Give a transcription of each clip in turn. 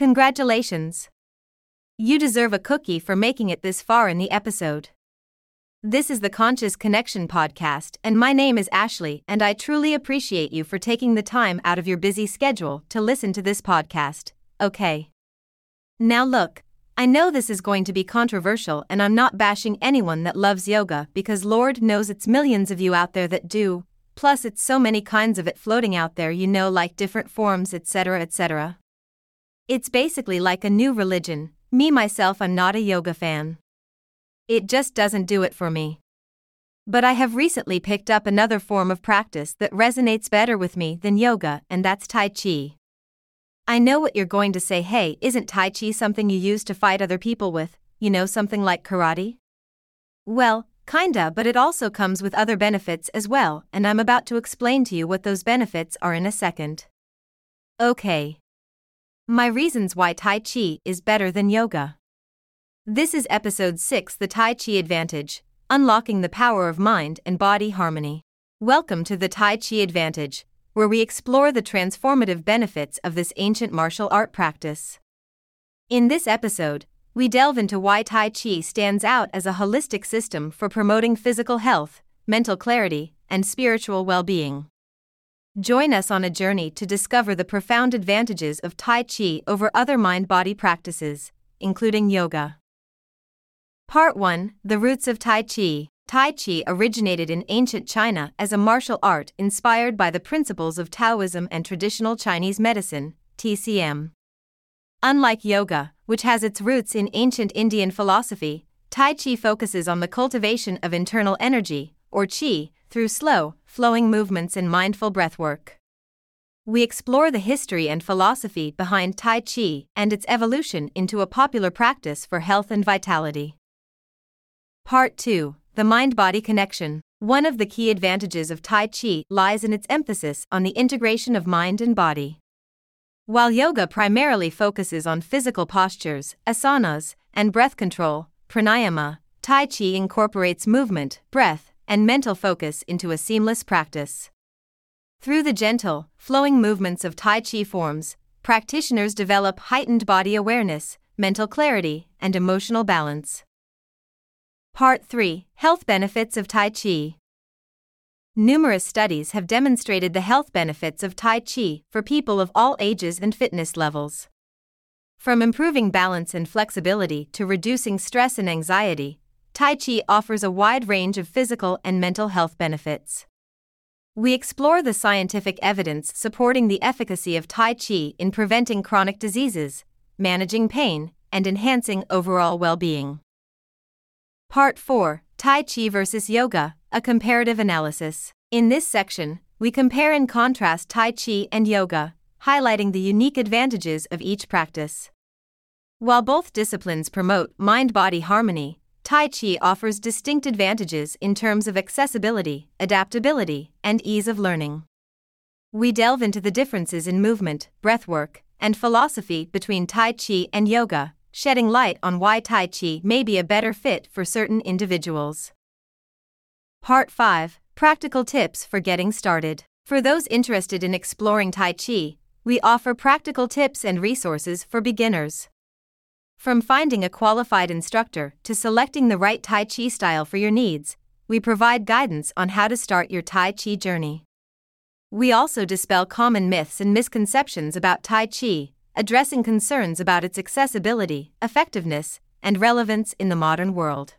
Congratulations! You deserve a cookie for making it this far in the episode. This is the Conscious Connection podcast, and my name is Ashley, and I truly appreciate you for taking the time out of your busy schedule to listen to this podcast. Okay. Now, look, I know this is going to be controversial, and I'm not bashing anyone that loves yoga because Lord knows it's millions of you out there that do, plus, it's so many kinds of it floating out there, you know, like different forms, etc., etc. It's basically like a new religion, me myself, I'm not a yoga fan. It just doesn't do it for me. But I have recently picked up another form of practice that resonates better with me than yoga, and that's Tai Chi. I know what you're going to say hey, isn't Tai Chi something you use to fight other people with, you know, something like karate? Well, kinda, but it also comes with other benefits as well, and I'm about to explain to you what those benefits are in a second. Okay. My reasons why Tai Chi is better than yoga. This is episode 6 The Tai Chi Advantage Unlocking the Power of Mind and Body Harmony. Welcome to the Tai Chi Advantage, where we explore the transformative benefits of this ancient martial art practice. In this episode, we delve into why Tai Chi stands out as a holistic system for promoting physical health, mental clarity, and spiritual well being. Join us on a journey to discover the profound advantages of Tai Chi over other mind body practices, including yoga. Part 1 The Roots of Tai Chi. Tai Chi originated in ancient China as a martial art inspired by the principles of Taoism and traditional Chinese medicine, TCM. Unlike yoga, which has its roots in ancient Indian philosophy, Tai Chi focuses on the cultivation of internal energy, or Qi, through slow, flowing movements and mindful breathwork. We explore the history and philosophy behind Tai Chi and its evolution into a popular practice for health and vitality. Part 2 The Mind Body Connection. One of the key advantages of Tai Chi lies in its emphasis on the integration of mind and body. While yoga primarily focuses on physical postures, asanas, and breath control, pranayama, Tai Chi incorporates movement, breath, and mental focus into a seamless practice. Through the gentle, flowing movements of Tai Chi forms, practitioners develop heightened body awareness, mental clarity, and emotional balance. Part 3 Health Benefits of Tai Chi. Numerous studies have demonstrated the health benefits of Tai Chi for people of all ages and fitness levels. From improving balance and flexibility to reducing stress and anxiety, Tai Chi offers a wide range of physical and mental health benefits. We explore the scientific evidence supporting the efficacy of Tai Chi in preventing chronic diseases, managing pain, and enhancing overall well being. Part 4 Tai Chi versus Yoga A Comparative Analysis. In this section, we compare and contrast Tai Chi and Yoga, highlighting the unique advantages of each practice. While both disciplines promote mind body harmony, Tai Chi offers distinct advantages in terms of accessibility, adaptability, and ease of learning. We delve into the differences in movement, breathwork, and philosophy between Tai Chi and yoga, shedding light on why Tai Chi may be a better fit for certain individuals. Part 5 Practical Tips for Getting Started. For those interested in exploring Tai Chi, we offer practical tips and resources for beginners. From finding a qualified instructor to selecting the right Tai Chi style for your needs, we provide guidance on how to start your Tai Chi journey. We also dispel common myths and misconceptions about Tai Chi, addressing concerns about its accessibility, effectiveness, and relevance in the modern world.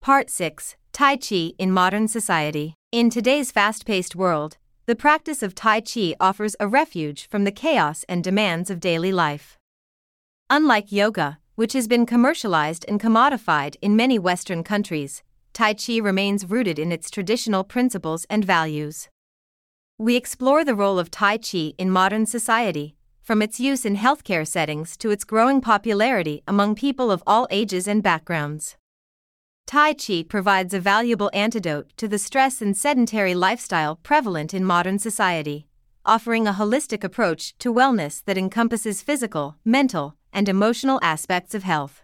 Part 6 Tai Chi in Modern Society. In today's fast paced world, the practice of Tai Chi offers a refuge from the chaos and demands of daily life. Unlike yoga, which has been commercialized and commodified in many Western countries, Tai Chi remains rooted in its traditional principles and values. We explore the role of Tai Chi in modern society, from its use in healthcare settings to its growing popularity among people of all ages and backgrounds. Tai Chi provides a valuable antidote to the stress and sedentary lifestyle prevalent in modern society, offering a holistic approach to wellness that encompasses physical, mental, and emotional aspects of health.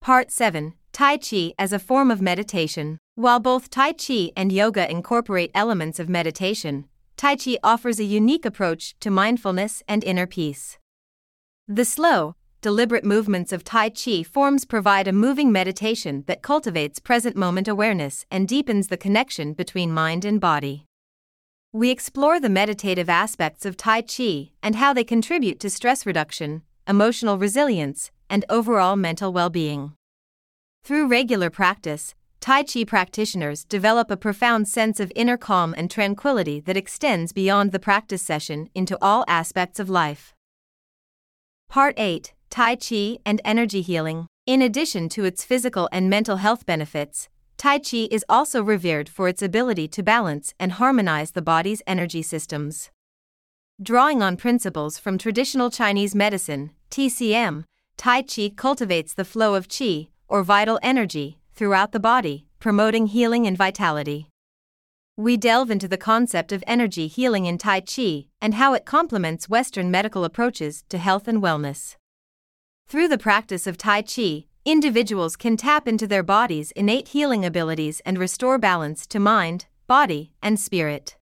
Part 7 Tai Chi as a form of meditation. While both Tai Chi and yoga incorporate elements of meditation, Tai Chi offers a unique approach to mindfulness and inner peace. The slow, deliberate movements of Tai Chi forms provide a moving meditation that cultivates present moment awareness and deepens the connection between mind and body. We explore the meditative aspects of Tai Chi and how they contribute to stress reduction, emotional resilience, and overall mental well being. Through regular practice, Tai Chi practitioners develop a profound sense of inner calm and tranquility that extends beyond the practice session into all aspects of life. Part 8 Tai Chi and Energy Healing. In addition to its physical and mental health benefits, Tai Chi is also revered for its ability to balance and harmonize the body's energy systems. Drawing on principles from traditional Chinese medicine, TCM, Tai Chi cultivates the flow of qi, or vital energy, throughout the body, promoting healing and vitality. We delve into the concept of energy healing in Tai Chi and how it complements Western medical approaches to health and wellness. Through the practice of Tai Chi, individuals can tap into their body's innate healing abilities and restore balance to mind, body, and spirit.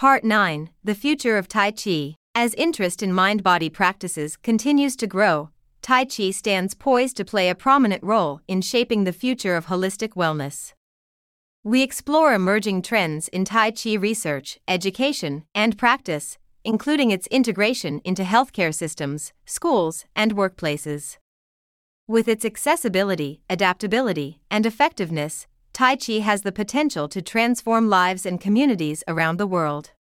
Part 9 The Future of Tai Chi. As interest in mind body practices continues to grow, Tai Chi stands poised to play a prominent role in shaping the future of holistic wellness. We explore emerging trends in Tai Chi research, education, and practice, including its integration into healthcare systems, schools, and workplaces. With its accessibility, adaptability, and effectiveness, Tai Chi has the potential to transform lives and communities around the world.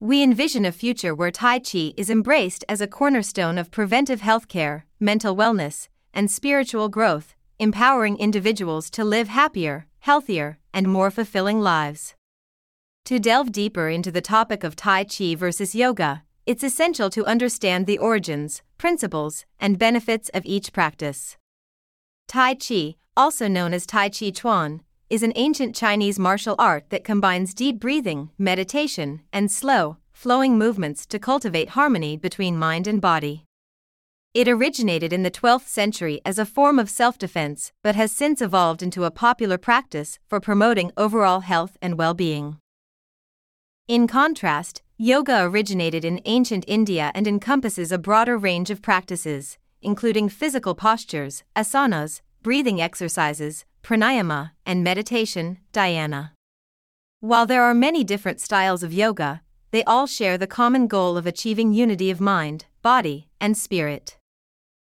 We envision a future where Tai Chi is embraced as a cornerstone of preventive healthcare, mental wellness, and spiritual growth, empowering individuals to live happier, healthier, and more fulfilling lives. To delve deeper into the topic of Tai Chi versus yoga, it's essential to understand the origins, principles, and benefits of each practice. Tai Chi, also known as Tai Chi Chuan, is an ancient Chinese martial art that combines deep breathing, meditation, and slow, flowing movements to cultivate harmony between mind and body. It originated in the 12th century as a form of self defense but has since evolved into a popular practice for promoting overall health and well being. In contrast, yoga originated in ancient India and encompasses a broader range of practices, including physical postures, asanas, breathing exercises, pranayama, and meditation, dhyana. While there are many different styles of yoga, they all share the common goal of achieving unity of mind, body, and spirit.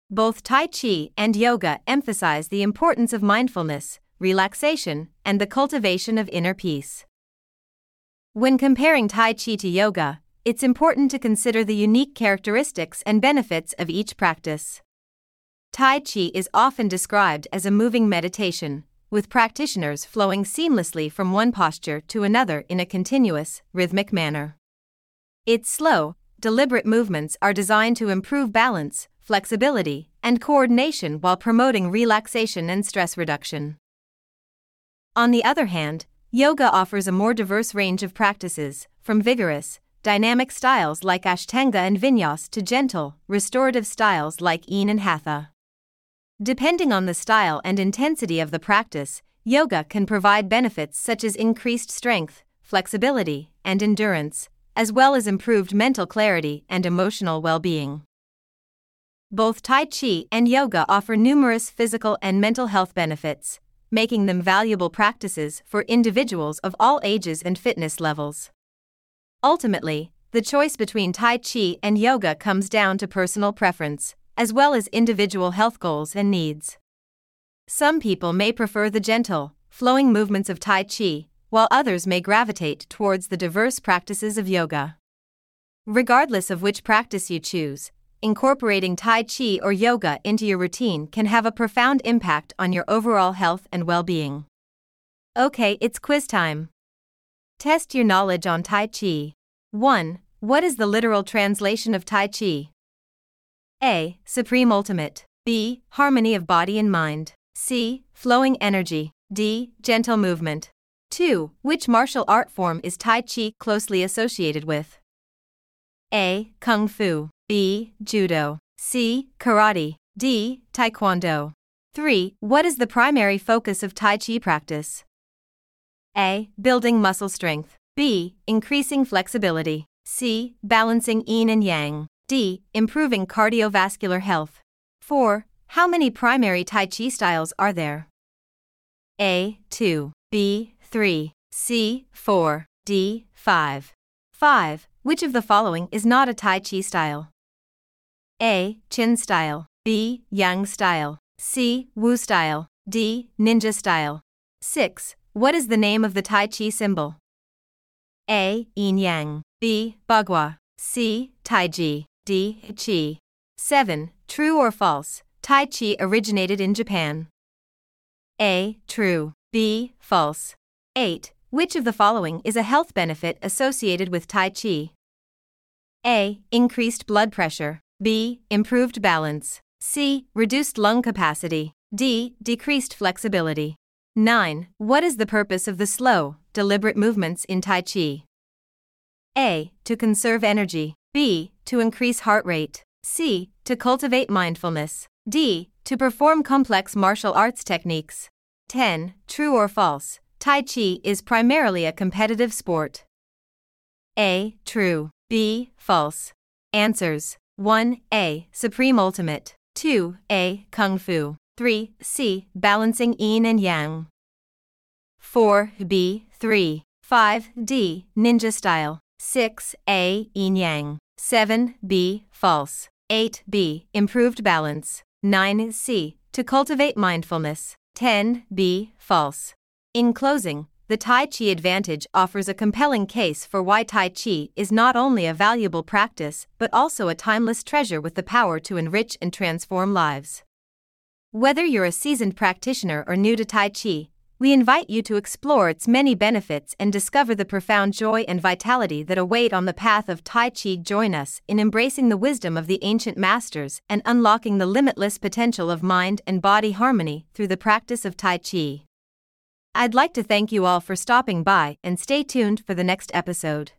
Both Tai Chi and yoga emphasize the importance of mindfulness, relaxation, and the cultivation of inner peace. When comparing Tai Chi to yoga, it's important to consider the unique characteristics and benefits of each practice. Tai Chi is often described as a moving meditation, with practitioners flowing seamlessly from one posture to another in a continuous, rhythmic manner. Its slow, deliberate movements are designed to improve balance, flexibility, and coordination while promoting relaxation and stress reduction. On the other hand, yoga offers a more diverse range of practices, from vigorous, dynamic styles like Ashtanga and Vinyasa to gentle, restorative styles like Yin and Hatha. Depending on the style and intensity of the practice, yoga can provide benefits such as increased strength, flexibility, and endurance, as well as improved mental clarity and emotional well being. Both Tai Chi and yoga offer numerous physical and mental health benefits, making them valuable practices for individuals of all ages and fitness levels. Ultimately, the choice between Tai Chi and yoga comes down to personal preference, as well as individual health goals and needs. Some people may prefer the gentle, flowing movements of Tai Chi, while others may gravitate towards the diverse practices of yoga. Regardless of which practice you choose, incorporating Tai Chi or yoga into your routine can have a profound impact on your overall health and well being. Okay, it's quiz time. Test your knowledge on Tai Chi. 1. What is the literal translation of Tai Chi? A. Supreme Ultimate. B. Harmony of body and mind. C. Flowing energy. D. Gentle movement. 2. Which martial art form is Tai Chi closely associated with? A. Kung Fu. B. Judo. C. Karate. D. Taekwondo. 3. What is the primary focus of Tai Chi practice? A. Building muscle strength. B. Increasing flexibility. C. Balancing yin and yang. D. Improving cardiovascular health. 4. How many primary Tai Chi styles are there? A. 2. B. 3. C. 4. D. 5. 5. Which of the following is not a Tai Chi style? A. Chen style. B. Yang style. C. Wu style. D. Ninja style. 6. What is the name of the Tai Chi symbol? A. Yin Yang. B. Bagua. C. Taiji. D. Chi. 7. True or false? Tai Chi originated in Japan. A. True. B. False. 8. Which of the following is a health benefit associated with Tai Chi? A. Increased blood pressure. B. Improved balance. C. Reduced lung capacity. D. Decreased flexibility. 9. What is the purpose of the slow, deliberate movements in Tai Chi? A. To conserve energy. B. To increase heart rate. C. To cultivate mindfulness. D. To perform complex martial arts techniques. 10. True or false? Tai Chi is primarily a competitive sport. A. True. B. False. Answers 1. A. Supreme Ultimate. 2. A. Kung Fu. 3. C. Balancing Yin and Yang. 4. B. 3. 5. D. Ninja Style. 6. A. Yin Yang. 7. B. False. 8. B. Improved balance. 9. C. To cultivate mindfulness. 10. B. False. In closing, the Tai Chi Advantage offers a compelling case for why Tai Chi is not only a valuable practice but also a timeless treasure with the power to enrich and transform lives. Whether you're a seasoned practitioner or new to Tai Chi, we invite you to explore its many benefits and discover the profound joy and vitality that await on the path of Tai Chi. Join us in embracing the wisdom of the ancient masters and unlocking the limitless potential of mind and body harmony through the practice of Tai Chi. I'd like to thank you all for stopping by and stay tuned for the next episode.